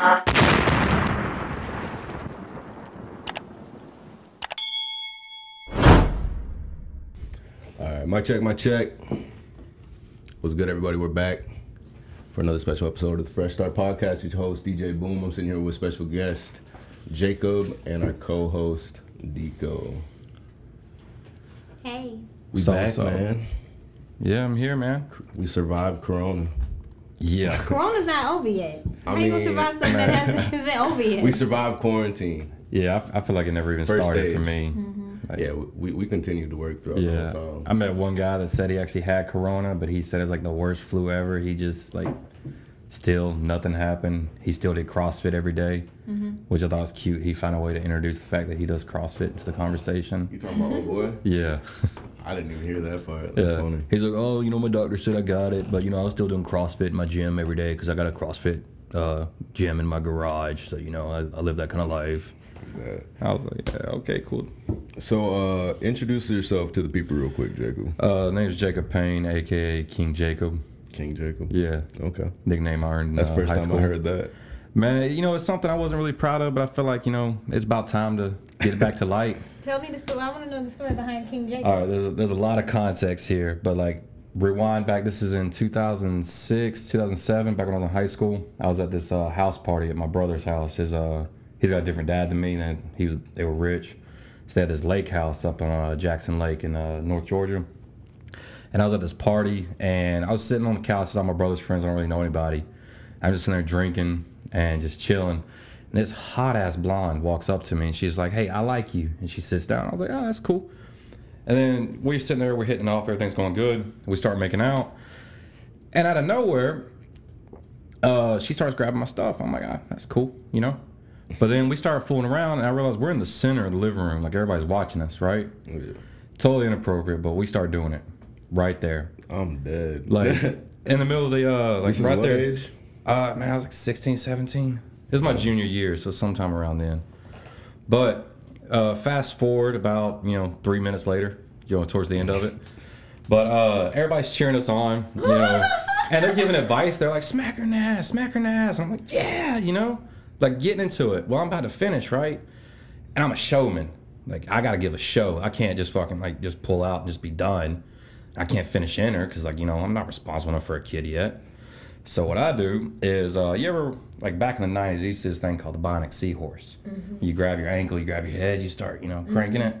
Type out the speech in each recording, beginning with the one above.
All right, my check, my check. What's good, everybody? We're back for another special episode of the Fresh Start Podcast. Your host, DJ Boom. I'm sitting here with special guest Jacob and our co-host Deco. Hey. We So- back, so- man. Yeah, I'm here, man. We survived Corona. Yeah. Corona's not over yet. How I you gonna survive something that hasn't isn't over yet? We survived quarantine. Yeah, I, I feel like it never even First started for me. Mm-hmm. Like, Yeah, we, we continued to work throughout Yeah. the whole I met one guy that said he actually had corona, but he said it's like the worst flu ever. He just like still nothing happened. He still did CrossFit every day, Mm-hmm. which I thought was cute. He found a way to introduce the fact that he does CrossFit into the conversation. You talking about old boy? Yeah. I didn't even hear that part. That's yeah. funny. He's like, oh, you know, my doctor said I got it, but you know, I was still doing CrossFit in my gym every day because I got a CrossFit uh, gym in my garage. So you know, I, I live that kind of life. Yeah. I was like, yeah, okay, cool. So, uh, introduce yourself to the people real quick, Jacob. Uh, name's Jacob Payne, aka King Jacob. King Jacob. Yeah, Okay. nickname I earned. That's uh, the first high time school. I heard that. Man, you know, it's something I wasn't really proud of, but I feel like you know, it's about time to get it back to light. Tell me the story. I want to know the story behind King Jacob. All right, there's a, there's a lot of context here, but like rewind back. This is in 2006, 2007, back when I was in high school. I was at this uh, house party at my brother's house. His uh, he's got a different dad than me, and he was they were rich. So they had this lake house up on uh, Jackson Lake in uh, North Georgia. And I was at this party, and I was sitting on the couch with all my brother's friends. I don't really know anybody. I'm just sitting there drinking and just chilling. And this hot ass blonde walks up to me, and she's like, "Hey, I like you." And she sits down. I was like, "Oh, that's cool." And then we're sitting there, we're hitting off, everything's going good. We start making out, and out of nowhere, uh, she starts grabbing my stuff. I'm like, ah, that's cool, you know. But then we started fooling around, and I realized we're in the center of the living room, like everybody's watching us, right? Yeah. Totally inappropriate, but we start doing it right there, I'm dead. like in the middle of the uh, like This is right there. age? Uh, man, I was like 16, 17. It was my junior year, so sometime around then. But uh, fast forward about you know three minutes later, you know towards the end of it. But uh, everybody's cheering us on, you know, and they're giving advice. They're like, "Smack her ass, smack her ass." I'm like, "Yeah," you know, like getting into it. Well, I'm about to finish, right? And I'm a showman. Like I gotta give a show. I can't just fucking like just pull out and just be done. I can't finish in her because like you know I'm not responsible enough for a kid yet. So what I do is, uh, you ever like back in the '90s, used to this thing called the bionic seahorse. You grab your ankle, you grab your head, you start, you know, cranking it.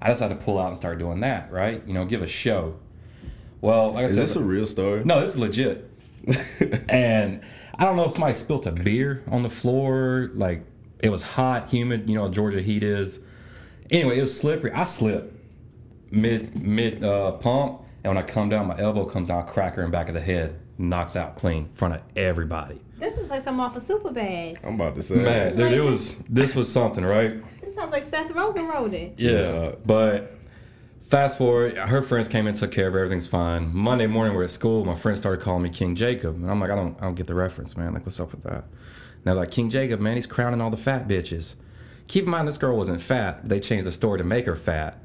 I decided to pull out and start doing that, right? You know, give a show. Well, like I Is said, this a real story? no, this is legit. and I don't know if somebody spilt a beer on the floor. Like it was hot, humid. You know, Georgia heat is. Anyway, it was slippery. I slipped mid mid uh, pump, and when I come down, my elbow comes out, crack her in back of the head, knocks out clean in front of everybody. This is like something off of Superbad. I'm about to say. Man, dude, it was this was something, right? This sounds like Seth Rogen wrote it. Yeah, but fast forward, her friends came and took care of her. Everything's fine. Monday morning, we're at school. My friends started calling me King Jacob, and I'm like, I don't, I don't get the reference, man. Like, what's up with that? And they're like, King Jacob, man, he's crowning all the fat bitches. Keep in mind, this girl wasn't fat. They changed the story to make her fat.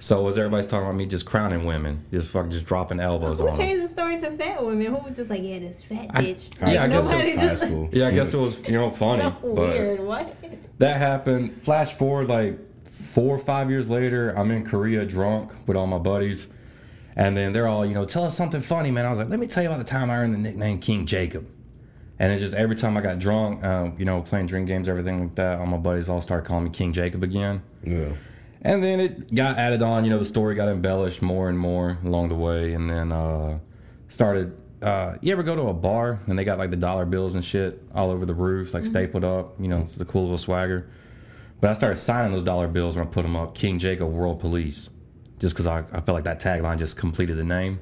So was everybody's talking about me just crowning women, just fucking just dropping elbows Who on them. changed the story to fat women? Who was just like, yeah, this fat I- bitch? High Yeah, I guess Nobody High school. Yeah, I guess it was you know funny, so but weird. What? that happened. Flash forward like four or five years later, I'm in Korea drunk with all my buddies. And then they're all, you know, tell us something funny, man. I was like, let me tell you about the time I earned the nickname King Jacob. And it just every time I got drunk, uh, you know, playing drink games, everything like that, all my buddies all started calling me King Jacob again. Yeah. And then it got added on, you know, the story got embellished more and more along the way. And then uh, started, uh, you ever go to a bar and they got like the dollar bills and shit all over the roof, like stapled up, you know, the cool little swagger. But I started signing those dollar bills when I put them up, King Jacob World Police, just because I, I felt like that tagline just completed the name.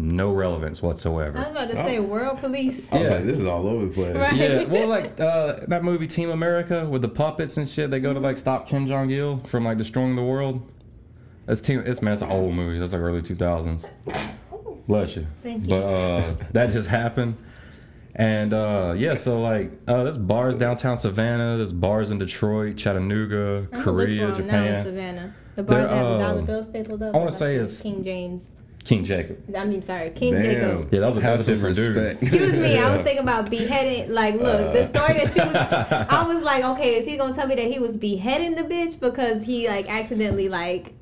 No relevance whatsoever. I whatsoever. was about to say world police. I was Yeah. like, this is all over the place. Right. Yeah, well, like uh, that movie Team America with the puppets and shit. They go to like stop Kim Jong Il from like destroying the world. That's team. It's man, it's an old movie. That's like early two thousands. Bless you. Thank you. But uh, that just happened, and uh, yeah. So like, uh, there's bars downtown Savannah. There's bars in Detroit, Chattanooga, I'm Korea, for 'em now in Japan. Savannah. The bars They're, have the dollar um, bill stapled up. I wanna say the it's- King James. King Jacob. I mean, sorry, King Damn. Jacob. Yeah, that was a- that was a some different dude. Excuse me, I was thinking about beheading. Like, look, the story that you was, I was like, okay, is he gonna tell me that he was beheading the bitch because he like accidentally like,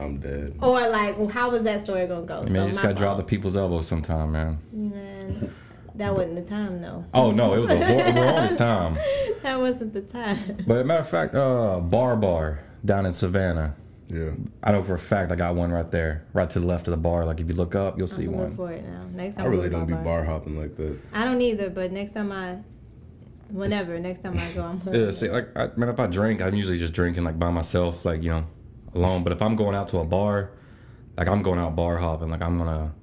I'm dead. or like, well, how was that story gonna go? I mean, you just my gotta draw the people's elbows sometime, man. Man, that wasn't the time though. Oh no, it was the hor- enormous time. That wasn't the time. But matter of fact, uh, Bar Bar down in Savannah. Yeah. I know for a fact I got one right there, right to the left of the bar. Like if you look up, you'll see I'm one. for it now. Next time I really don't be bar. bar hopping like that. I don't either, but next time I, whenever, next time I go, I'm. Yeah, see, like, I, man, if I drink, I'm usually just drinking like by myself, like you know, alone. But if I'm going out to a bar, like I'm going out bar hopping, like I'm gonna,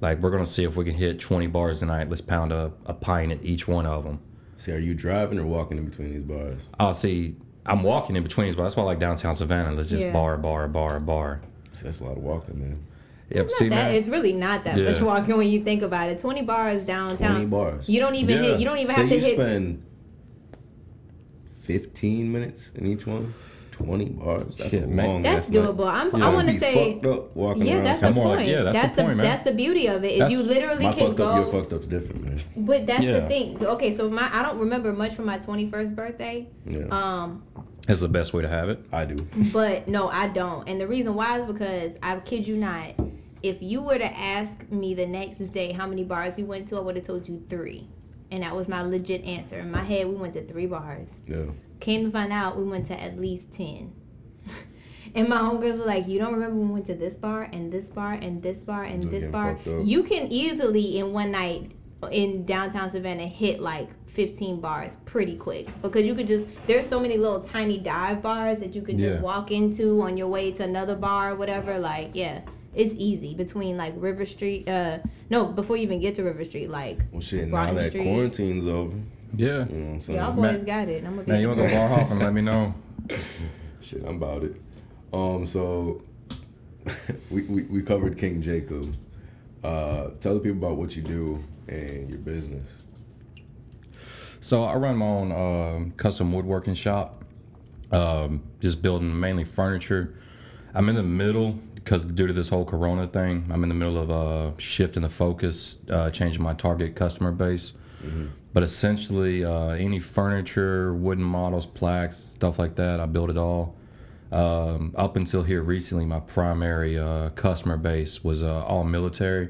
like we're gonna see if we can hit 20 bars tonight. Let's pound a, a pint at each one of them. See, are you driving or walking in between these bars? I'll see. I'm walking in between, but that's why I like downtown Savannah. Let's just Yeah. bar, bar, bar, bar. See, that's a lot of walking, man. Yep. It's, See, that, man. it's really not that much walking when you think about it. Twenty bars downtown. 20 bars. You don't even Yeah. hit. You don't even Say have to you hit. spend 15 minutes in each one. 20 bars. That's Shit, a man. long That's doable. I'm, Yeah. I want to say. fucked up walking Yeah, that's the I'm point. more like, yeah, that's the the, point, man. That's the beauty of it. Is That's- you literally My can fucked go. up, your fucked up's different, man. But that's Yeah. the thing. So, okay, so my I don't remember much from my 21st birthday. Yeah, Um, That's the best way to have it. I do. but no, I don't. And the reason why is because I kid you not. If you were to ask me the next day how many bars you went to, I would have told you three, and that was my legit answer. In my head, we went to three bars. Yeah. Came to find out, we went to at least ten. And my homegirls were like, "You don't remember when we went to this bar and this bar and this bar and this bar? You can easily in one night in downtown Savannah hit like 15 bars pretty quick because you could just there's so many little tiny dive bars that you could just walk into on your way to another bar or whatever. Like, yeah, it's easy between like River Street. Uh, no, before you even get to River Street, like Well, shit, now that Street. quarantine's over, Yeah. you know what I'm saying? y'all Man- boys got it. I'm gonna be Man, you want to go bar hopping? And let me know. Shit, I'm about it. Um, so we, we, we covered King Jacob. Uh, tell the people about what you do and your business. So I run my own um, custom woodworking shop, um, just building mainly furniture. I'm in the middle because due to this whole Corona thing, I'm in the middle of a uh, shifting the focus, uh, changing my target customer base. But essentially, uh, any furniture, wooden models, plaques, stuff like that, I build it all. Um, up until here recently, my primary uh, customer base was uh, all military.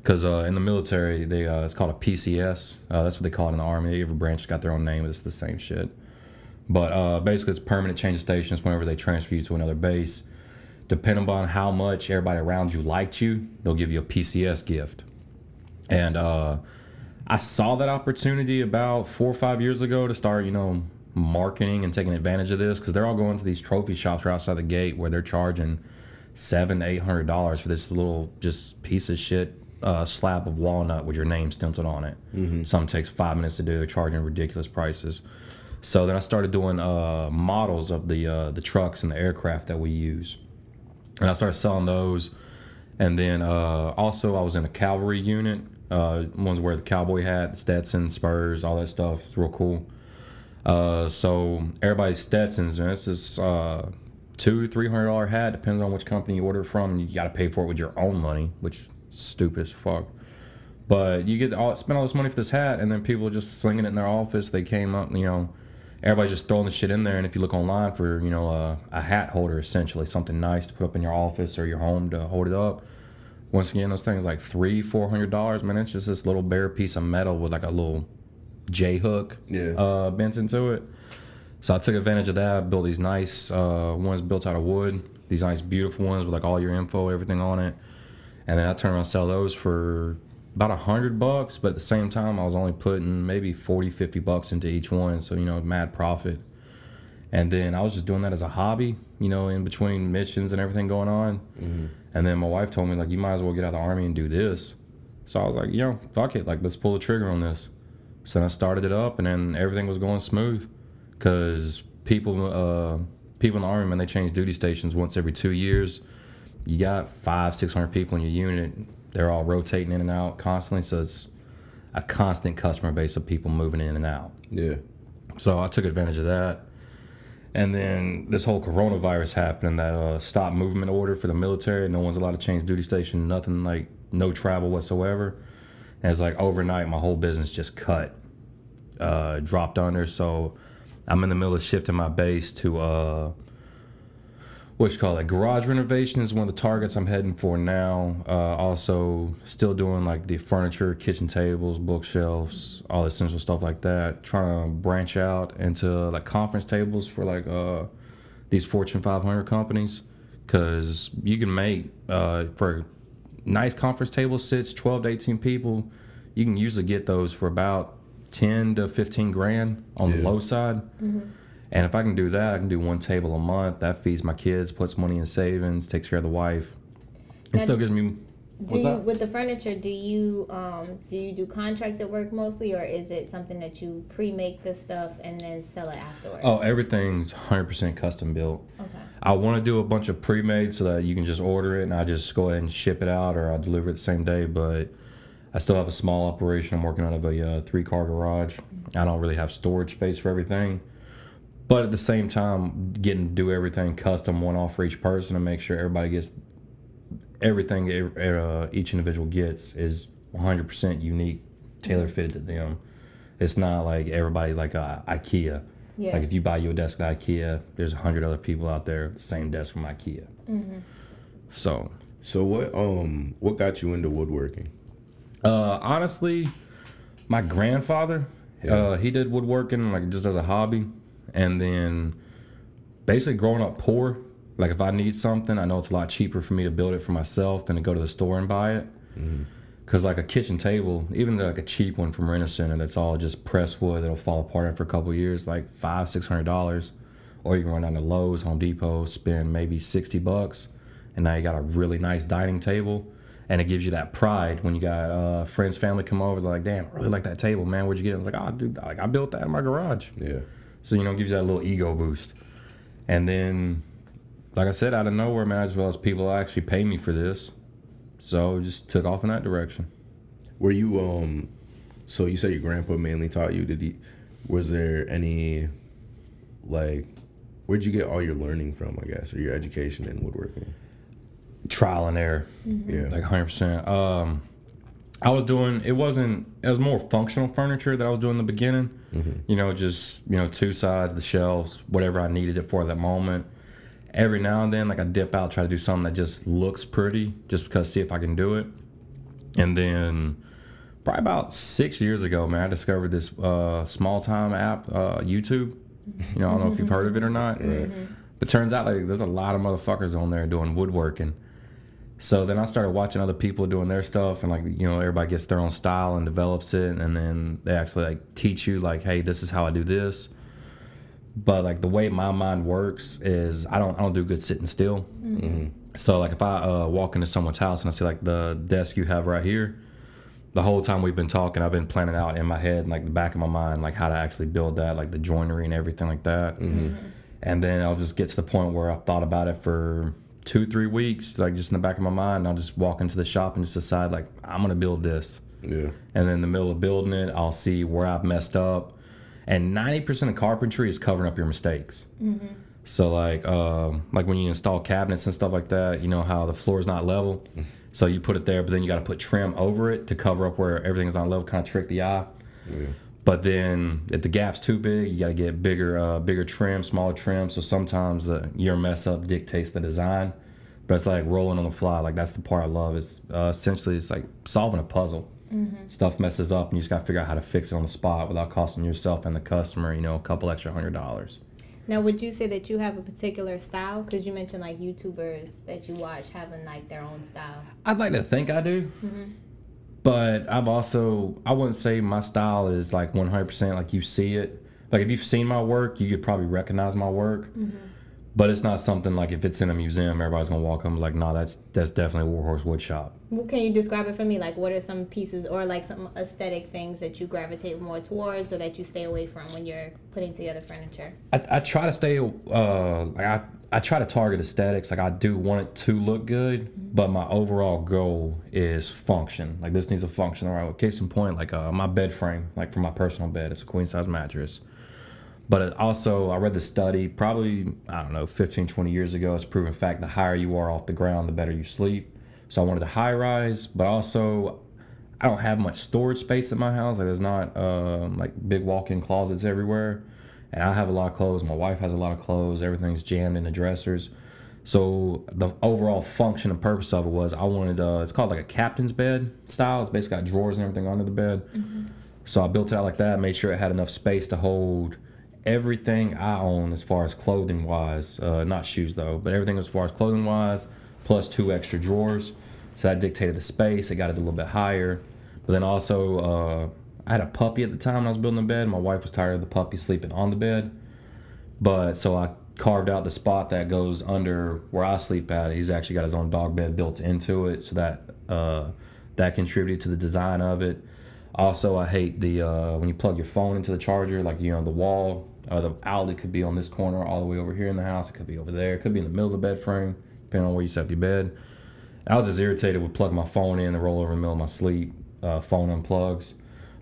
Because uh, in the military, they uh, it's called a PCS. Uh, that's what they call it in the army. Every branch got their own name. It's the same shit. But uh, basically, it's permanent change of stations whenever they transfer you to another base. Depending on how much everybody around you liked you, they'll give you a PCS gift. And uh, I saw that opportunity about four or five years ago to start, you know, marketing and taking advantage of this because they're all going to these trophy shops right outside the gate where they're charging seven to eight hundred dollars for this little just piece of shit uh, slab of walnut with your name stenciled on it. Some takes five minutes to do. They're charging ridiculous prices. So then I started doing uh, models of the uh, the trucks and the aircraft that we use, and I started selling those. And then uh, also I was in a cavalry unit. Uh, ones where the cowboy hat, Stetson, Spurs, all that stuff. It's real cool. Uh, so everybody's Stetsons, man. It's just uh, two, three hundred dollar hat. Depends on which company you order from. You got to pay for it with your own money, which is stupid as fuck. But you get all spend all this money for this hat, and then people just slinging it in their office. They came up, you know, everybody's just throwing the shit in there. And if you look online for, you know, a, a hat holder, essentially something nice to put up in your office or your home to hold it up. Once again, those things like three, four hundred dollars. Man, it's just this little bare piece of metal with like a little J hook Yeah. uh, bent into it. So I took advantage of that. I built these nice uh, ones built out of wood. These nice, beautiful ones with like all your info, everything on it. And then I turned around and sell those for about a hundred bucks. But at the same time, I was only putting maybe 40, 50 bucks into each one. So, you know, mad profit. And then I was just doing that as a hobby, you know, in between missions and everything going on. And then my wife told me, like, you might as well get out of the army and do this. So I was like, yo, fuck it. Like, let's pull the trigger on this. So I started it up, and then everything was going smooth. Cause people, uh, people in the army, man, they change duty stations once every two years. You got five, six hundred people in your unit. They're all rotating in and out constantly, so it's a constant customer base of people moving in and out. Yeah. So I took advantage of that. And then this whole coronavirus happened, that uh, stop movement order for the military. No one's allowed to change duty station, nothing like no travel whatsoever. And it's like overnight, my whole business just cut, uh, dropped under. So I'm in the middle of shifting my base to uh, what you call it garage renovation is one of the targets i'm heading for now. Uh, also still doing like the furniture kitchen tables bookshelves all essential stuff like that. Trying to branch out into like conference tables for like uh, these fortune 500 companies. Because you can make uh, for nice conference table sits 12 to 18 people you can usually get those for about 10 to 15 grand on the low side and if I can do that, I can do one table a month. That feeds my kids, puts money in savings, takes care of the wife. It And still gives me. Do you with the furniture? Do you um do you do contracted work mostly, or is it something that you pre-make the stuff and then sell it afterwards? Oh, everything's 100% custom built. okay. I want to do a bunch of pre-made so that you can just order it and I just go ahead and ship it out or I deliver it the same day. But I still have a small operation. I'm working out of a uh, three-car garage. I don't really have storage space for everything. But at the same time, getting to do everything custom, one off for each person, and make sure everybody gets everything uh, each individual gets is 100% unique, tailor fitted to them. It's not like everybody like uh, IKEA. Yeah. Like if you buy you a desk at IKEA, there's a hundred other people out there same desk from IKEA. So So what um what got you into woodworking? Uh, honestly, my grandfather, Yeah. uh, he did woodworking like just as a hobby, and then basically growing up poor. Like if I need something, I know it's a lot cheaper for me to build it for myself than to go to the store and buy it. Cause like a kitchen table, even like a cheap one from Rent a Center that's all just pressed wood that'll fall apart after a couple of years, like five six hundred dollars, or you can run down to Lowe's, Home Depot, spend maybe sixty bucks, and now you got a really nice dining table, and it gives you that pride when you got uh, friends, family come over, they're like, "Damn, I really like that table, man. Where'd you get it?" I was like, "Oh, dude, like I built that in my garage." Yeah. So you know, it gives you that little ego boost. And then, like I said, out of nowhere, man, I just realized people actually pay me for this. So just took off in that direction. Were you um so you said your grandpa mainly taught you? Did he was there any like where'd you get all your learning from, I guess, or your education in woodworking? Trial and error, Yeah. like 100%. Um, I was doing, it wasn't, it was more functional furniture that I was doing in the beginning. You know, just, you know, two sides, the shelves, whatever I needed it for at that moment. Every now and then, like I dip out, try to do something that just looks pretty, just because see if I can do it. And then probably about six years ago, man, I discovered this uh, small time app, uh, YouTube. You know, I don't know if you've heard of it or not. But turns out like there's a lot of motherfuckers on there doing woodworking. So then I started watching other people doing their stuff, and like you know, everybody gets their own style and develops it, and then they actually like teach you like, hey, this is how I do this. But like the way my mind works is I don't I don't do good sitting still. So like if I uh, walk into someone's house and I see like the desk you have right here, the whole time we've been talking, I've been planning out in my head, like the back of my mind, like how to actually build that, like the joinery and everything like that. And then I'll just get to the point where I've thought about it for two, three weeks, like just in the back of my mind. And I'll just walk into the shop and just decide, like, I'm gonna build this. Yeah. And then in the middle of building it, I'll see where I've messed up. And 90% of carpentry is covering up your mistakes. Mm-hmm. So like um, like when you install cabinets and stuff like that, you know how the floor is not level. So you put it there, but then you got to put trim over it to cover up where everything's on level, kind of trick the eye. Yeah. But then if the gap's too big, you got to get bigger, uh, bigger trim, smaller trim. So sometimes uh, your mess up dictates the design. But it's like rolling on the fly. Like that's the part I love. Is uh, essentially it's like solving a puzzle. Stuff messes up, and you just got to figure out how to fix it on the spot without costing yourself and the customer, you know, a couple extra hundred dollars. Now, would you say that you have a particular style? Because you mentioned like YouTubers that you watch having like their own style. I'd like to think I do. But I've also, I wouldn't say my style is like 100% like you see it. Like if you've seen my work, you could probably recognize my work. Mm-hmm. But it's not something like if it's in a museum, everybody's gonna walk up like, no, that's that's definitely Warhorse wood shop. Well, can you describe it for me? Like, what are some pieces or like some aesthetic things that you gravitate more towards, or that you stay away from when you're putting together furniture? I, I try to stay, uh, like I, I try to target aesthetics. Like I do want it to look good, but my overall goal is function. Like this needs to function the right. Case in point, like uh, my bed frame, like for my personal bed, it's a queen size mattress. But it also, I read the study probably, I don't know, 15, 20 years ago. It's proven fact the higher you are off the ground, the better you sleep. So I wanted a high rise, but also I don't have much storage space in my house. Like there's not um, like big walk-in closets everywhere, and I have a lot of clothes. My wife has a lot of clothes. Everything's jammed in the dressers. So the overall function and purpose of it was I wanted uh, it's called like a captain's bed style. It's basically got drawers and everything under the bed. So I built it out like that. Made sure it had enough space to hold everything I own as far as clothing wise. Uh, not shoes though, but everything as far as clothing wise, plus two extra drawers. So that dictated the space. It got it a little bit higher. But then also, uh, I had a puppy at the time when I was building the bed. My wife was tired of the puppy sleeping on the bed. But so I carved out the spot that goes under where I sleep at. He's actually got his own dog bed built into it, so that uh, that contributed to the design of it. Also, I hate the uh, when you plug your phone into the charger, like you know the wall or the outlet could be on this corner, all the way over here in the house. It could be over there. It could be in the middle of the bed frame, depending on where you set up your bed. I was just irritated with plugging my phone in and roll over in the middle of my sleep. Uh, phone unplugs,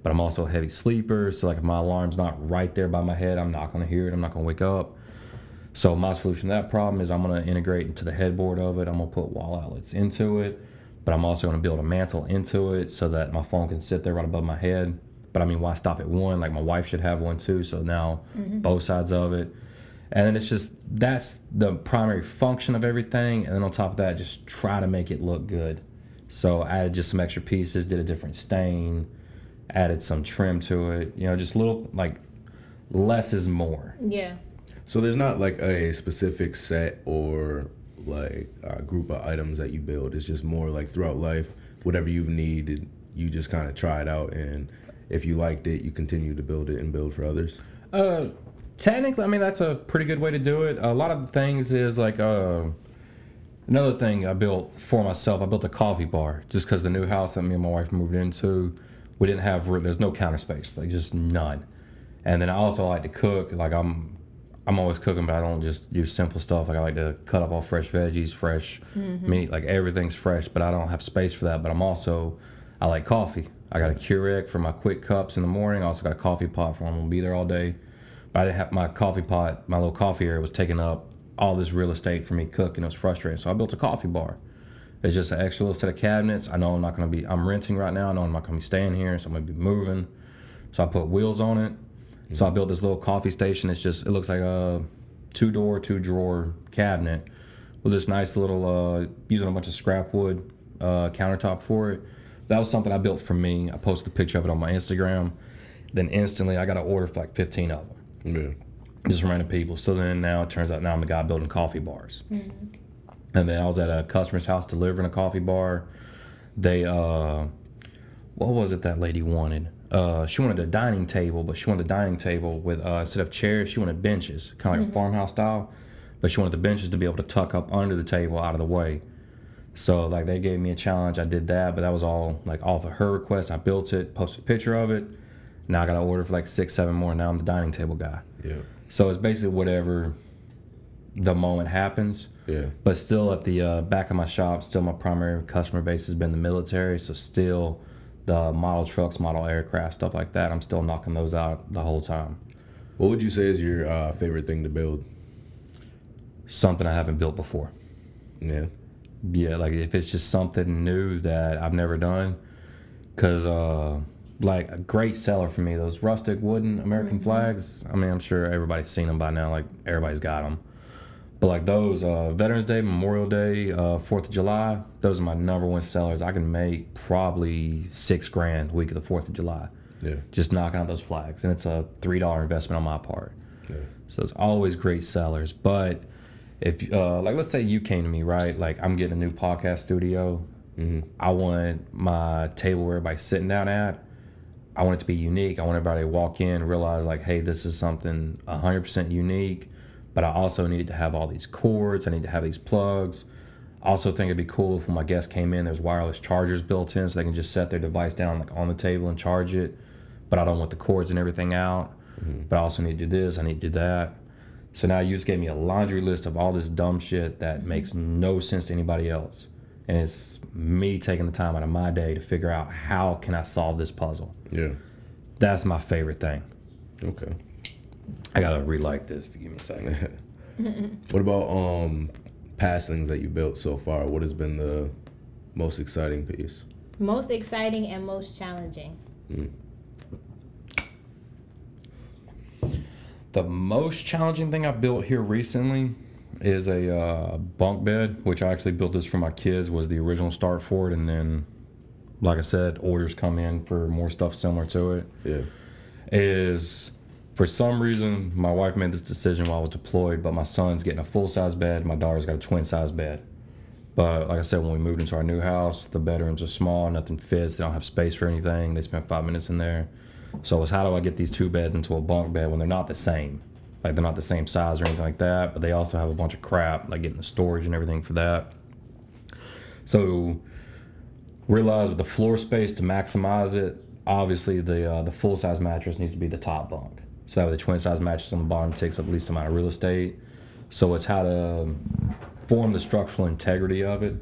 but I'm also a heavy sleeper, so like if my alarm's not right there by my head, I'm not gonna hear it. I'm not gonna wake up. So my solution to that problem is I'm gonna integrate into the headboard of it. I'm gonna put wall outlets into it, but I'm also gonna build a mantle into it so that my phone can sit there right above my head. But I mean, why stop at one? Like my wife should have one too. So now mm-hmm. both sides of it. And then it's just that's the primary function of everything. And then on top of that, just try to make it look good. So I added just some extra pieces, did a different stain, added some trim to it. You know, just little like less is more. Yeah. So there's not like a specific set or like a group of items that you build. It's just more like throughout life, whatever you've needed, you just kind of try it out, and if you liked it, you continue to build it and build for others. Uh, technically, I mean that's a pretty good way to do it. A lot of things is like uh, another thing I built for myself. I built a coffee bar just because the new house that me and my wife moved into, we didn't have room. There's no counter space, like just none. And then I also like to cook. Like I'm, I'm always cooking, but I don't just do simple stuff. Like I like to cut up all fresh veggies, fresh meat. Like everything's fresh, but I don't have space for that. But I'm also, I like coffee. I got a Keurig for my quick cups in the morning. I also got a coffee pot for when I'm gonna be there all day. But I didn't have my coffee pot, my little coffee area was taking up all this real estate for me cooking. It was frustrating. So I built a coffee bar. It's just an extra little set of cabinets. I know I'm not gonna be. I'm renting right now. I know I'm not gonna be staying here, so I'm gonna be moving. So I put wheels on it. So I built this little coffee station. It's just it looks like a two door, two drawer cabinet with this nice little uh, using a bunch of scrap wood uh, countertop for it. That was something I built for me. I posted a picture of it on my Instagram. Then instantly I got an order for like 15 of them Yeah. just from random people. So then now it turns out now I'm the guy building coffee bars. And then I was at a customer's house delivering a coffee bar. They uh what was it that lady wanted? Uh she wanted a dining table, but she wanted the dining table with uh instead of chairs, she wanted benches, kind of like a farmhouse style. But she wanted the benches to be able to tuck up under the table out of the way. So like they gave me a challenge. I did that, but that was all like off of her request. I built it, posted a picture of it. Now I got to order for like six, seven more. Now I'm the dining table guy. Yeah. So it's basically whatever the moment happens. Yeah. But still, at the uh, back of my shop, still my primary customer base has been the military. So still, the model trucks, model aircraft, stuff like that. I'm still knocking those out the whole time. What would you say is your uh, favorite thing to build? Something I haven't built before. Yeah. Yeah, like if it's just something new that I've never done, because uh, like a great seller for me, those rustic wooden American flags. I mean, I'm sure everybody's seen them by now. Like everybody's got them. But like those uh, Veterans Day, Memorial Day, uh, Fourth of July, those are my number one sellers. I can make probably six grand the week of the Fourth of July, Yeah. just knocking out those flags, and it's a three dollar investment on my part. Yeah. So it's always great sellers. But if uh, like let's say you came to me, right? Like I'm getting a new podcast studio. I want my table where everybody's sitting down at. I want it to be unique. I want everybody to walk in and realize like, hey, this is something 100% unique. But I also needed to have all these cords. I need to have these plugs. I also think it'd be cool if when my guests came in, there's wireless chargers built in, so they can just set their device down like on the table and charge it. But I don't want the cords and everything out. But I also need to do this. I need to do that. So now you just gave me a laundry list of all this dumb shit that makes no sense to anybody else. And it's me taking the time out of my day to figure out how can I solve this puzzle. Yeah. That's my favorite thing. Okay. I gotta relight this. If you give me a second. What about um past things that you built so far? What has been the most exciting piece? Most exciting and most challenging. The most challenging thing I built here recently is a uh, bunk bed, which I actually built this for my kids. Was the original start for it, and then, like I said, orders come in for more stuff similar to it. Yeah. Is for some reason my wife made this decision while I was deployed, but my son's getting a full size bed, my daughter's got a twin size bed. But like I said, when we moved into our new house, the bedrooms are small, nothing fits, they don't have space for anything. They spent five minutes in there. So it was how do I get these two beds into a bunk bed when they're not the same? Like they're not the same size or anything like that, but they also have a bunch of crap, like getting the storage and everything for that. So realize with the floor space to maximize it, obviously the uh, the full size mattress needs to be the top bunk. So that way the twin size mattress on the bottom takes up the least amount of real estate. So it's how to form the structural integrity of it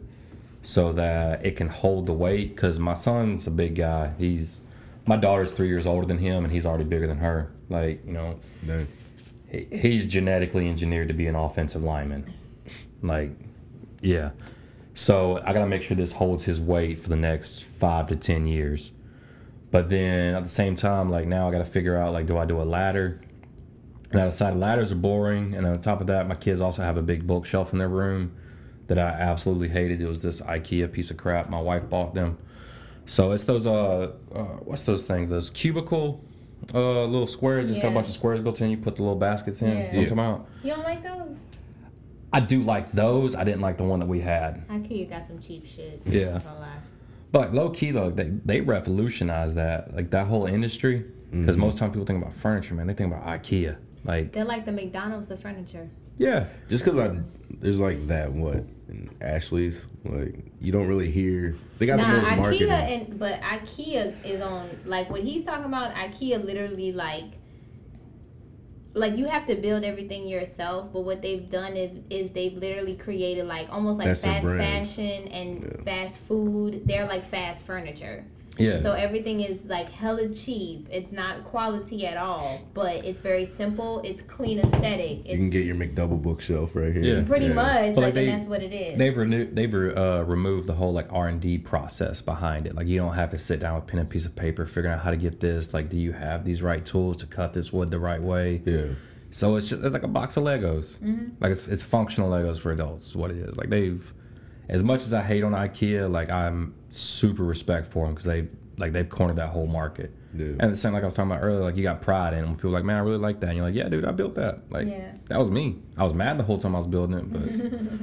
so that it can hold the weight. Because my son's a big guy. He's my daughter's three years older than him, and he's already bigger than her. Like you know, Dang. he's genetically engineered to be an offensive lineman. Like, yeah. So I gotta make sure this holds his weight for the next five to ten years. But then at the same time, like now I gotta figure out like, do I do a ladder? And I decided ladders are boring, and on top of that, my kids also have a big bookshelf in their room that I absolutely hated. It was this IKEA piece of crap. My wife bought them. So it's those uh, uh what's those things? Those cubicle uh little squares. It's got a bunch of squares built in. You put the little baskets in. Yeah. You know what I'm talking about? You don't like those? I do like those. I didn't like the one that we had. IKEA got some cheap shit. Yeah. Not gonna. But low key though, they they revolutionized that like that whole industry. Because most time people think about furniture, man, they think about IKEA. Like They're like the McDonald's of furniture. Yeah, Just because I there's like that what in Ashley's like you don't really hear they got the Nah, most IKEA marketing. and but IKEA is on like what he's talking about. IKEA literally like like you have to build everything yourself. But what they've done is, is they've literally created like almost like That's fast fashion and Yeah. fast food. They're like fast furniture. Yeah. So everything is like hella cheap. It's not quality at all, but it's very simple. It's clean aesthetic. you can get your McDouble bookshelf right here. Yeah. pretty much But, like, like, they- and that's what it is. They've renewed, they've uh, removed the whole like R and D process behind it. Like you don't have to sit down with pen and piece of paper figuring out how to get this. Like, do you have these right tools to cut this wood the right way? Yeah. So it's just it's like a box of Legos. Like it's, it's functional Legos for adults. Is what it is. Like they've, as much as I hate on IKEA, like I'm super respect for them because they like they've cornered that whole market. Yeah. And the same like I was talking about earlier, like you got pride in them. People are like, man, I really like that. And you're like, yeah, dude, I built that. Like Yeah. that was me. I was mad the whole time I was building it, but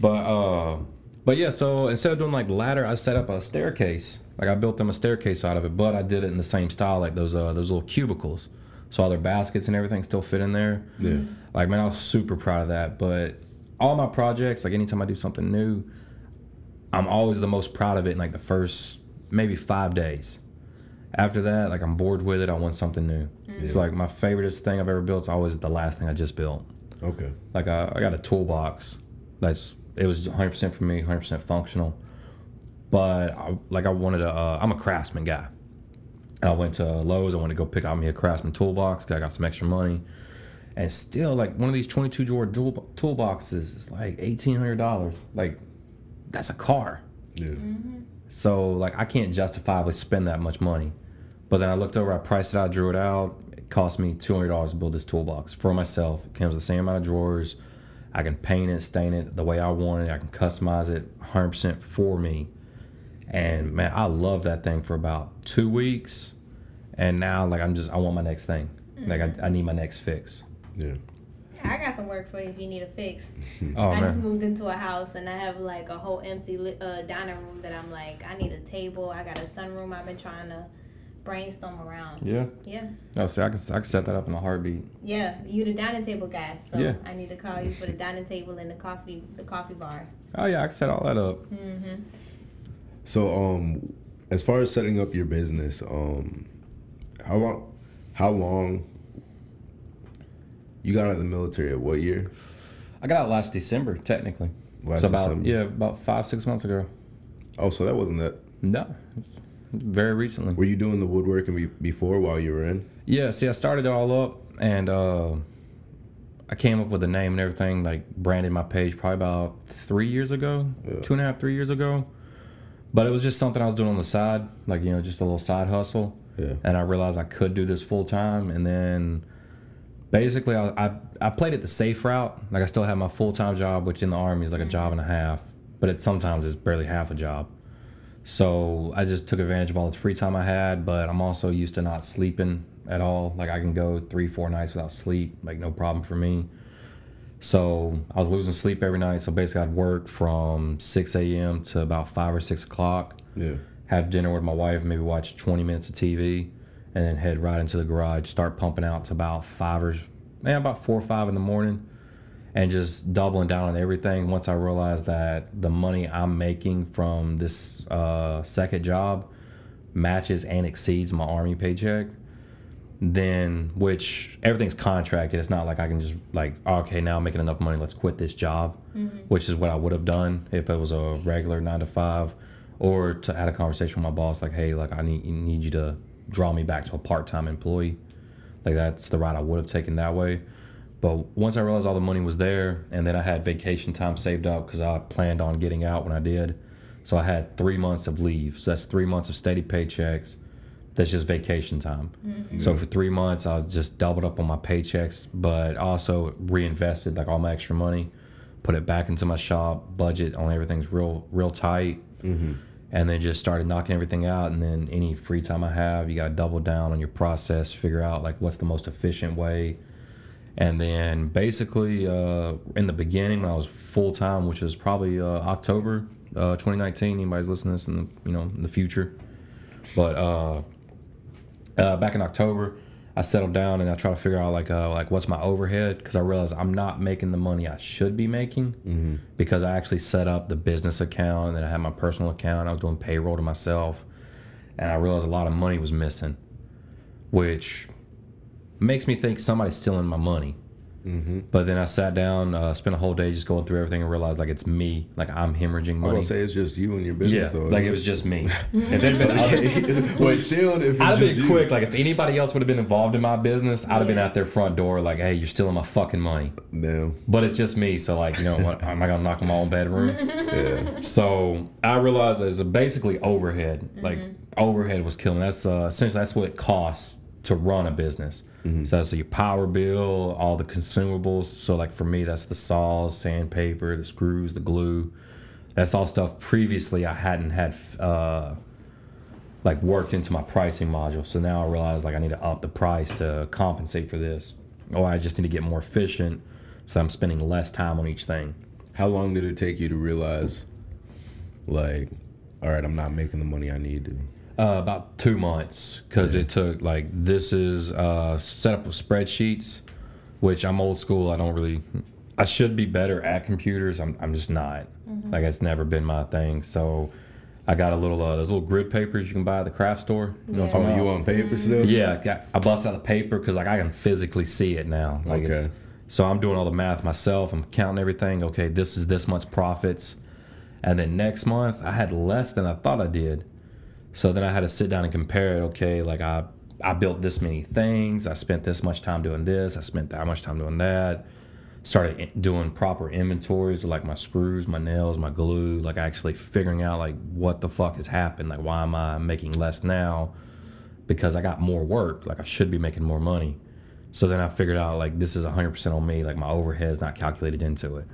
but uh but yeah, so instead of doing like ladder, I set up a staircase. Like I built them a staircase out of it, but I did it in the same style, like those uh those little cubicles. So all their baskets and everything still fit in there. Yeah. Like man, I was super proud of that. But all my projects, like anytime I do something new, I'm always the most proud of it in like the first maybe five days. After that, like I'm bored with it. I want something new. It's like my favoriteest thing I've ever built is always the last thing I just built. Okay. Like I, I got a toolbox that's it was 100% for me, 100% functional. But I, like I wanted a, uh, I'm a craftsman guy. I went to Lowe's. I wanted to go pick out me a craftsman toolbox because I got some extra money. And still, like one of these 22 drawer tool, toolboxes is like $1,800. Like that's a car. Yeah. Mm-hmm. So like I can't justifiably spend that much money. But then I looked over, I priced it out, drew it out. It cost me two hundred dollars to build this toolbox for myself. It comes with the same amount of drawers. I can paint it, stain it the way I want it. I can customize it 100% for me. And man, I love that thing for about two weeks. And now like I'm just I want my next thing. Like I, mm-hmm. I need my next fix. Yeah. I got some work for you if you need a fix. Oh I just moved into a house and I have like a whole empty uh, dining room that I'm like, I need a table. I got a sunroom I've been trying to brainstorm around. Yeah. Yeah. Oh, see, I can I can set that up in a heartbeat. Yeah, you the dining table guy, so Yeah. I need to call you for the dining table and the coffee, the coffee bar. Oh yeah, I can set all that up. Mm-hmm. So um as far as setting up your business, um how long how long you got out of the military at what year? I got out last December, technically. Last so about December. yeah, about five six months ago. Oh, so that wasn't that. No, very recently. Were you doing the woodworking before while you were in? Yeah, see, I started it all up and uh, I came up with a name and everything, like branded my page probably about three years ago, Yeah. two and a half, three years ago. But it was just something I was doing on the side, like you know, just a little side hustle. Yeah. And I realized I could do this full time, and then basically I, I I played it the safe route. Like I still have my full time job, which in the army is like a mm-hmm. job and a half, but it sometimes it's barely half a job. So I just took advantage of all the free time I had, but I'm also used to not sleeping at all. Like I can go three, four nights without sleep, like no problem for me. So I was losing sleep every night. So basically, I'd work from 6 a.m. to about 5 or 6 o'clock, Yeah. have dinner with my wife, maybe watch 20 minutes of TV, and then head right into the garage, start pumping out to about 5 or, man, about 4 or 5 in the morning, and just doubling down on everything. Once I realized that the money I'm making from this uh, second job matches and exceeds my army paycheck, then which everything's contracted. It's not like I can just like okay now I'm making enough money. Let's quit this job, which is what I would have done if it was a regular nine to five, or to had a conversation with my boss like hey like I need need you to draw me back to a part time employee. Like that's the route I would have taken that way. But once I realized all the money was there, and then I had vacation time saved up because I planned on getting out when I did. So I had three months of leave. So that's three months of steady paychecks. That's just vacation time. Mm-hmm. So for three months, I was just doubled up on my paychecks, but also reinvested like all my extra money, put it back into my shop, budget on everything's real, real tight, mm-hmm. And then just started knocking everything out. And then any free time I have, you got to double down on your process, figure out like what's the most efficient way. And then basically, uh, in the beginning, when I was full time, which was probably uh, October uh, 2019, anybody's listening to this in the, you know in the future, but uh, uh, back in October, I settled down and I try to figure out like uh, like what's my overhead because I realized I'm not making the money I should be making because I actually set up the business account and then I had my personal account. I was doing payroll to myself, and I realized a lot of money was missing, which makes me think somebody's stealing my money. But then I sat down, uh, spent a whole day just going through everything and realized like it's me, like I'm hemorrhaging money. I'm money. gonna say it's just you and your yeah, business. though, like it was just me. if it had been other, well, still, if it's I'd have just been you. quick. Like if anybody else would have been involved in my business, I'd have been Yeah. at their front door, like, "Hey, you're stealing my fucking money." Damn. But it's just me, so like, you know, what, am I gonna knock on my own bedroom? Yeah. so I realized it's basically overhead. Like overhead was killing. That's uh, essentially that's what it costs to run a business. So that's your power bill, all the consumables. So like for me, that's the saws, sandpaper, the screws, the glue. That's all stuff previously I hadn't had uh, like worked into my pricing module. So now I realize like I need to up the price to compensate for this, or I just need to get more efficient, so I'm spending less time on each thing. How long did it take you to realize, like, all right, I'm not making the money I need to? Uh, about two months because it took like this is uh, set up with spreadsheets, which I'm old school. I don't really. I should be better at computers. I'm I'm just not. Like it's never been my thing. So I got a little uh, those little grid papers you can buy at the craft store. You know what I'm Oh, talking you about? on paper still? Yeah, I bust out the paper because like I can physically see it now. Like it's Okay. so I'm doing all the math myself. I'm counting everything. Okay, this is this month's profits, and then next month I had less than I thought I did. So then I had to sit down and compare it. Okay, like I I built this many things. I spent this much time doing this. I spent that much time doing that. Started doing proper inventories like my screws, my nails, my glue. Like actually figuring out like what the fuck has happened. Like why am I making less now? Because I got more work. Like I should be making more money. So then I figured out like this is 100% on me. Like my overhead is not calculated into it.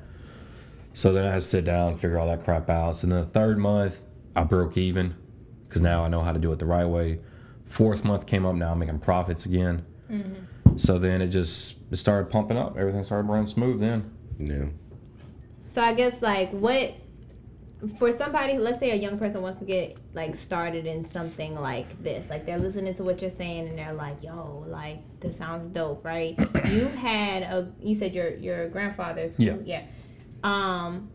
So then I had to sit down, figure all that crap out. So then the third month, I broke even because now I know how to do it the right way. Fourth month came up, now I'm making profits again. So then it just it started pumping up. Everything started running smooth then. Yeah. So I guess like what for somebody, let's say a young person wants to get like started in something like this, like they're listening to what you're saying and they're like, "Yo, like this sounds dope, right?" you had a, you said your your grandfather's, Yeah. yeah. Um,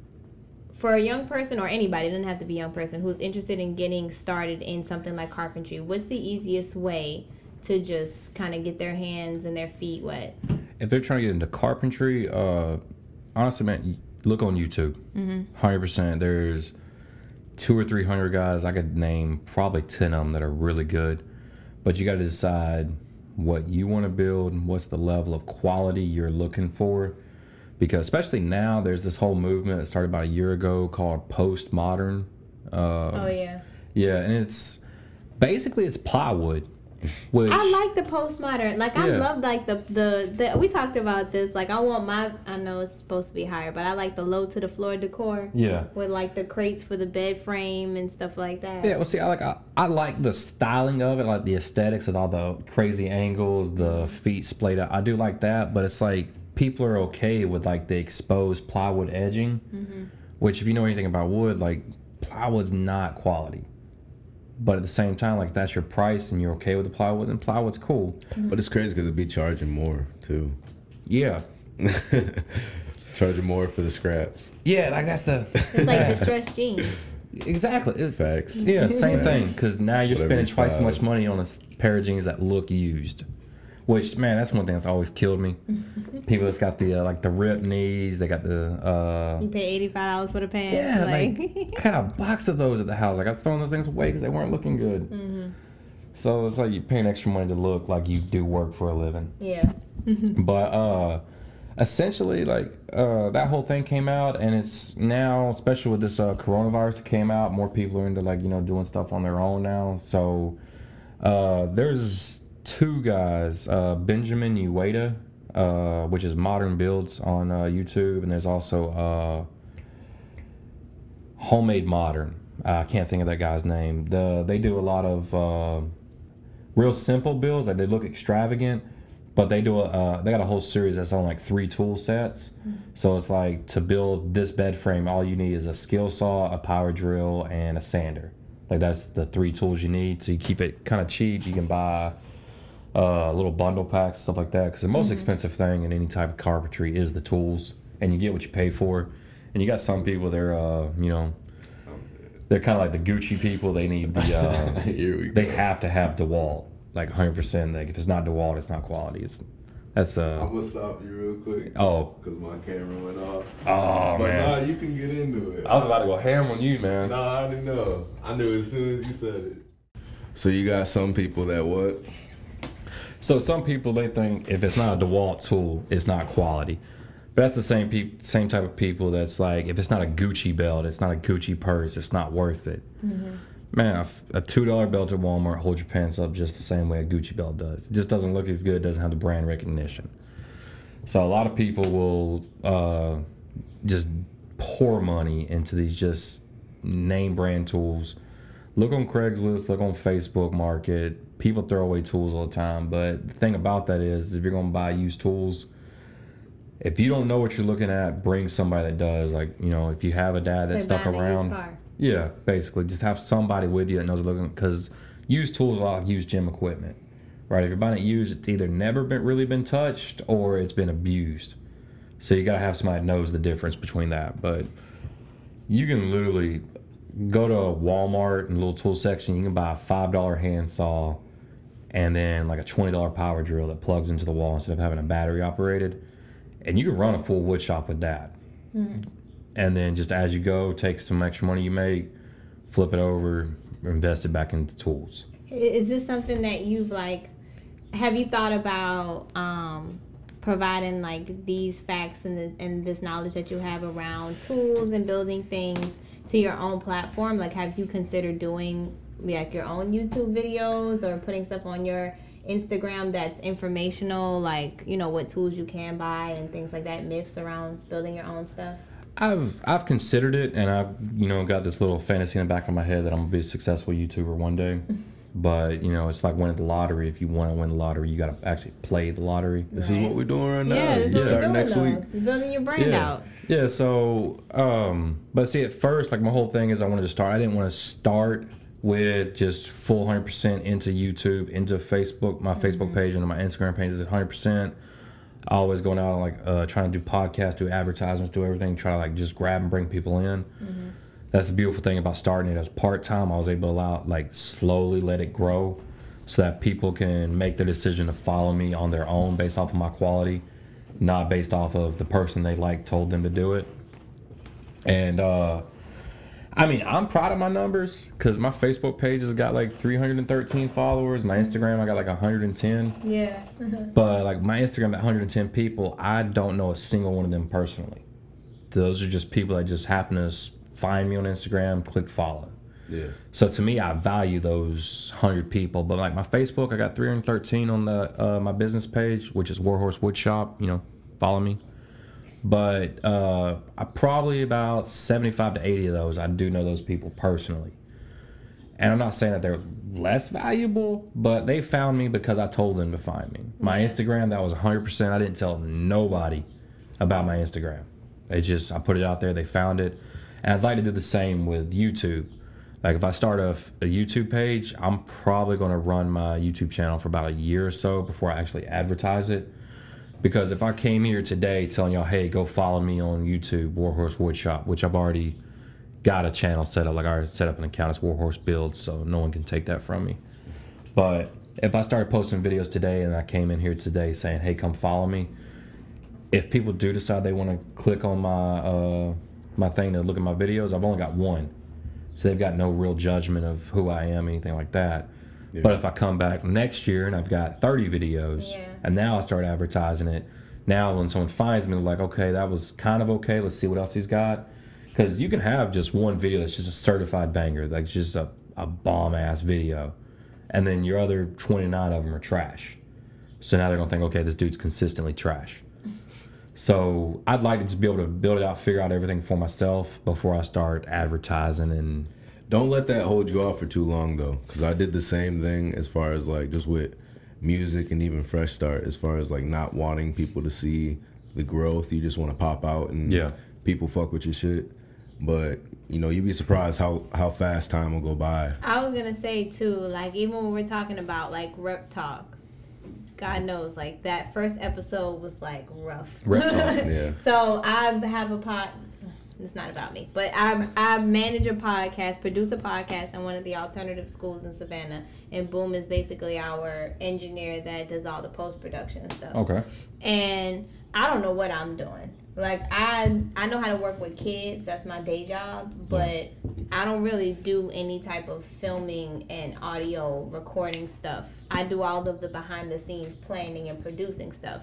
for a young person or anybody, it doesn't have to be a young person who's interested in getting started in something like carpentry. What's the easiest way to just kind of get their hands and their feet wet? If they're trying to get into carpentry, uh, honestly, man, look on YouTube. 100 percent. There's two or three hundred guys. I could name probably ten of them that are really good, but you got to decide what you want to build, what's the level of quality you're looking for. Because especially now, there's this whole movement that started about a year ago called postmodern. Uh, Oh yeah. yeah, and it's basically it's plywood, which I like the postmodern. Like I love like the, the the we talked about this. Like I want my I know it's supposed to be higher, but I like the low to the floor decor. yeah. With like the crates for the bed frame and stuff like that. Yeah, well, see, I like I, I like the styling of it, like the aesthetics of all the crazy angles, the feet splayed out. I do like that, but it's like people are okay with like the exposed plywood edging, mm-hmm. which if you know anything about wood, like plywood's not quality. But at the same time, like if that's your price and you're okay with the plywood, then plywood's cool. Mm-hmm. But it's crazy because it'd be charging more too. Yeah, charging more for the scraps. yeah, like that's the It's like distressed jeans. exactly. It's- Facts. Yeah, same thing. Because now you're Whatever spending your twice so much money on a s- pair of jeans that look used. Which man, that's one thing that's always killed me. People that's got the uh, like the ripped knees. They got the uh, You pay eighty five dollars for the pants. yeah. like, Like I got a box of those at the house. Like I was throwing those things away because they weren't looking good. Mm-hmm. So it's like you're paying extra money to look like you do work for a living. yeah. But uh essentially like uh that whole thing came out and it's now especially with this uh coronavirus that came out more people are into like you know doing stuff on their own now so uh there's two guys uh benjamin Uyeda uh which is modern builds on uh youtube and there's also uh homemade modern. I can't think of that guy's name. The they do a lot of uh real simple builds like they look extravagant but they do a uh, they got a whole series that's on like three tool sets. So it's like to build this bed frame all you need is a skill saw a power drill and a sander. Like that's the three tools you need so you keep it kind of cheap. You can buy uh, little bundle packs stuff like that because the most expensive thing in any type of carpentry is the tools and you get what you pay for and you got some people they're uh, you know they're kind of like the gucci people they need the uh, Here we they go. have to have DeWalt, like 100%. Like if it's not DeWalt, it's not quality. It's that's uh I'm gonna stop you real quick. oh Because my camera went off. oh but man. you can get into it. I was about to go ham on you, man. No, I didn't know. I knew as soon as you said it. So you got some people that what? So some people they think if it's not a DeWalt tool, it's not quality. But that's the same peop- same type of people that's like if it's not a Gucci belt, it's not a Gucci purse, it's not worth it. Man, a f- a two dollar belt at Walmart holds your pants up just the same way a Gucci belt does. It just doesn't look as good, doesn't have the brand recognition. So a lot of people will uh, just pour money into these just name brand tools. Look on Craigslist, look on Facebook Market. People throw away tools all the time, but the thing about that is, if you're gonna buy used tools, if you don't know what you're looking at, bring somebody that does. Like you know, if you have a dad that's stuck a around, yeah, basically, just have somebody with you that knows what looking because used tools are like used gym equipment, right? If you're buying it used, it's either never been really been touched or it's been abused. So you gotta have somebody that knows the difference between that. But you can literally go to Walmart and little tool section. You can buy a five dollar handsaw and then like a twenty dollar power drill that plugs into the wall instead of having a battery operated, and you can run a full wood shop with that. And then just as you go, take some extra money you make, flip it over, invest it back into tools. Is this something that you've like? Have you thought about um, providing like these facts and, the, and this knowledge that you have around tools and building things to your own platform? Like, have you considered doing like your own YouTube videos or putting stuff on your Instagram that's informational, like you know what tools you can buy and things like that, myths around building your own stuff? I've I've considered it, and I've you know got this little fantasy in the back of my head that I'm gonna be a successful YouTuber one day. But you know, it's like winning the lottery. If you want to win the lottery, you gotta actually play the lottery. This is what we're doing right now. Yeah, that's you what start we're doing next though. week. You're building your brand yeah. out. Yeah. So, um, but see, at first, like my whole thing is I wanted to start. I didn't want to start with just full hundred percent into YouTube, into Facebook, my Facebook page, and my Instagram page is hundred percent. Always going out and like uh, trying to do podcasts, do advertisements, do everything, try to like just grab and bring people in. That's the beautiful thing about starting it as part time. I was able to allow like slowly let it grow, so that people can make the decision to follow me on their own based off of my quality, not based off of the person they like told them to do it. And uh, I mean, I'm proud of my numbers because my Facebook page has got like 313 followers. My Instagram, I got like 110. Yeah. But like my Instagram, that 110 people, I don't know a single one of them personally. Those are just people that just happen to find me on Instagram, click follow. Yeah. So to me, I value those 100 people. But like my Facebook, I got 313 on the uh, my business page, which is Warhorse Wood Shop. You know, follow me. But uh, I probably about 75 to 80 of those, I do know those people personally. And I'm not saying that they're less valuable, but they found me because I told them to find me. My Instagram, that was 100%. I didn't tell nobody about my Instagram. They just, I put it out there, they found it. And I'd like to do the same with YouTube. Like if I start a, a YouTube page, I'm probably going to run my YouTube channel for about a year or so before I actually advertise it. Because if I came here today telling y'all, hey, go follow me on YouTube, Warhorse Woodshop, which I've already got a channel set up, like I already set up an account as Warhorse Builds, so no one can take that from me. But if I started posting videos today and I came in here today saying, hey, come follow me, if people do decide they want to click on my uh, my thing to look at my videos, I've only got one. So they've got no real judgment of who I am, anything like that. Yeah. But if I come back next year and I've got 30 videos, Yeah. and now I start advertising it, now when someone finds me, they're like, okay, that was kind of okay. Let's see what else he's got. Because you can have just one video that's just a certified banger, like just a, a bomb ass video. And then your other 29 of them are trash. So now they're going to think, okay, this dude's consistently trash. So I'd like to just be able to build it out, figure out everything for myself before I start advertising and Don't let that hold you off for too long though, because I did the same thing as far as like just with music and even Fresh Start, as far as like not wanting people to see the growth. You just want to pop out and Yeah. people fuck with your shit. But you know, you'd be surprised how how fast time will go by. I was gonna say too, like even when we're talking about like rep talk, God knows, like that first episode was like rough. Yeah. So I have a pod. It's not about me, but I I manage a podcast, produce a podcast in one of the alternative schools in Savannah, and Boom is basically our engineer that does all the post production stuff okay. and I don't know what I'm doing. Like I I know how to work with kids. That's my day job, but I don't really do any type of filming and audio recording stuff. I do all of the behind the scenes planning and producing stuff.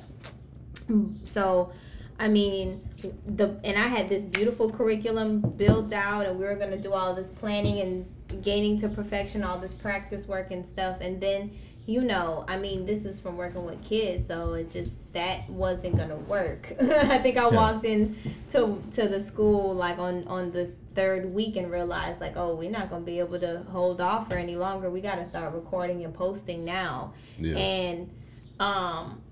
So, I mean, the and I had this beautiful curriculum built out, and we were gonna do all this planning and gaining to perfection, all this practice work and stuff, and then you know, I mean, this is from working with kids, so it just that wasn't gonna work. I think I Yeah. walked in to to the school like on on the third week and realized like, oh, we're not gonna be able to hold off for any longer. We got to start recording and posting now. Yeah. And um,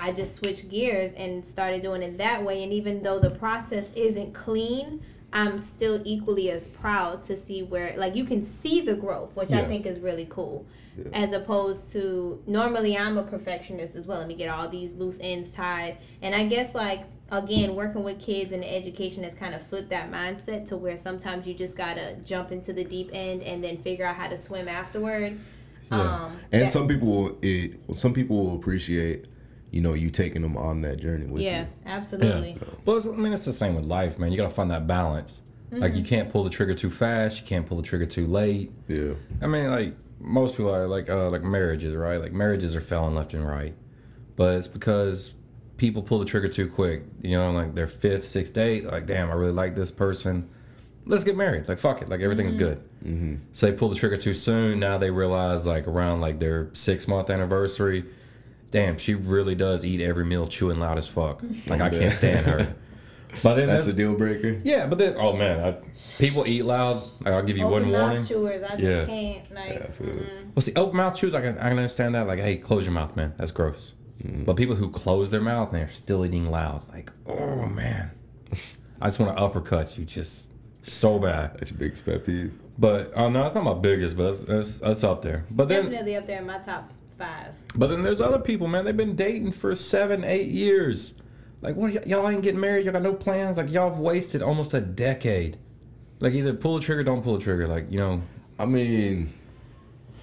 I just switched gears and started doing it that way. And even though the process isn't clean, I'm still equally as proud to see where, like, you can see the growth, which I think is really cool. Yeah. As opposed to normally, I'm a perfectionist as well. Let me get all these loose ends tied. And I guess, like, again, working with kids and education has kind of flipped that mindset to where sometimes you just gotta jump into the deep end and then figure out how to swim afterward. Yeah. Um, And that- some people will it some people will appreciate, you know, you taking them on that journey with yeah, you. absolutely. Well, I mean, it's the same with life, man. You gotta find that balance. Like, you can't pull the trigger too fast. You can't pull the trigger too late. Yeah. I mean, like most people are like, uh, like marriages, right? Like marriages are failing left and right, but it's because people pull the trigger too quick. You know, like their fifth, sixth date, like, damn, I really like this person. Let's get married. Like, fuck it. Like everything's good. Mm-hmm. So they pull the trigger too soon. Now they realize, like around like their six month anniversary, damn, she really does eat every meal chewing loud as fuck. Like I can't stand her. But then That's that's, a deal breaker. yeah. But then oh man, I, people eat loud. Like, I'll give you Open one mouth warning. chewers, I just Yeah. can't. Like, Yeah, I mm-mm. Well, see, open mouth chews, I can, I can understand that. Like, hey, close your mouth, man. That's gross. Mm-hmm. But people who close their mouth and they're still eating loud, like, oh man, I just want to uppercut you, just so bad. That's your biggest pet peeve. But oh no, it's not my biggest, but that's that's, that's up there. But then, definitely up there in my top five. but then there's other people, man. They've been dating for seven, eight years. Like, what? y- Y'all ain't getting married. Y'all got no plans. Like, y'all have wasted almost a decade. Like, either pull the trigger, don't pull the trigger. Like, you know, I mean,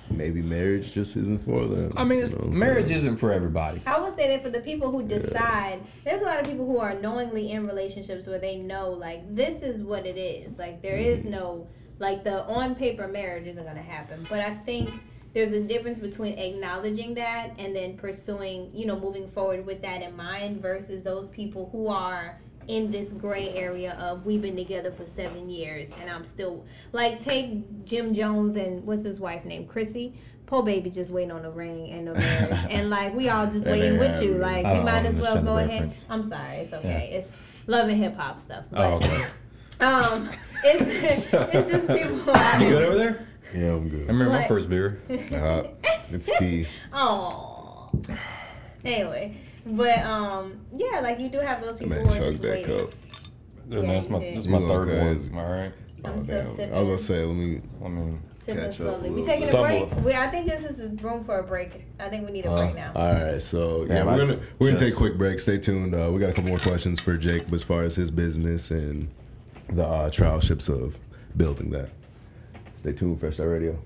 maybe marriage just isn't for them. I mean, it's, You know marriage saying? isn't for everybody. I would say that for the people who decide, there's a lot of people who are knowingly in relationships where they know, like, this is what it is. Like, there is mm-hmm. no, like, the on paper marriage isn't going to happen. But I think there's a difference between acknowledging that and then pursuing, you know, moving forward with that in mind versus those people who are in this gray area of we've been together for seven years and I'm still like take Jim Jones and what's his wife name Chrissy poor baby just waiting on the ring and the marriage and like we all just waiting with you like we might as well go ahead. I'm sorry it's okay it's love and hip hop stuff but Oh, okay. um it's it's just people You good over there? Yeah, I'm good. I good. remember my What? first beer. Uh, it's tea. oh anyway but um yeah like you do have those people Man, who are chug just that waiting cup. Yeah, man, that's my, that's You my go third crazy. one. All right. I'm Oh, still damn. sipping. I was gonna say, let me. I mean, Sipping Catch up slowly. a We little taking a Some break. will- We, I think this is room for a break. I think we need a Uh, break now. All right, so yeah, Yeah, we're gonna we're gonna take a quick break. Stay tuned. Uh, we got a couple more questions for Jake as far as his business and the uh, trial ships of building that. Stay tuned, Fresh Out Radio.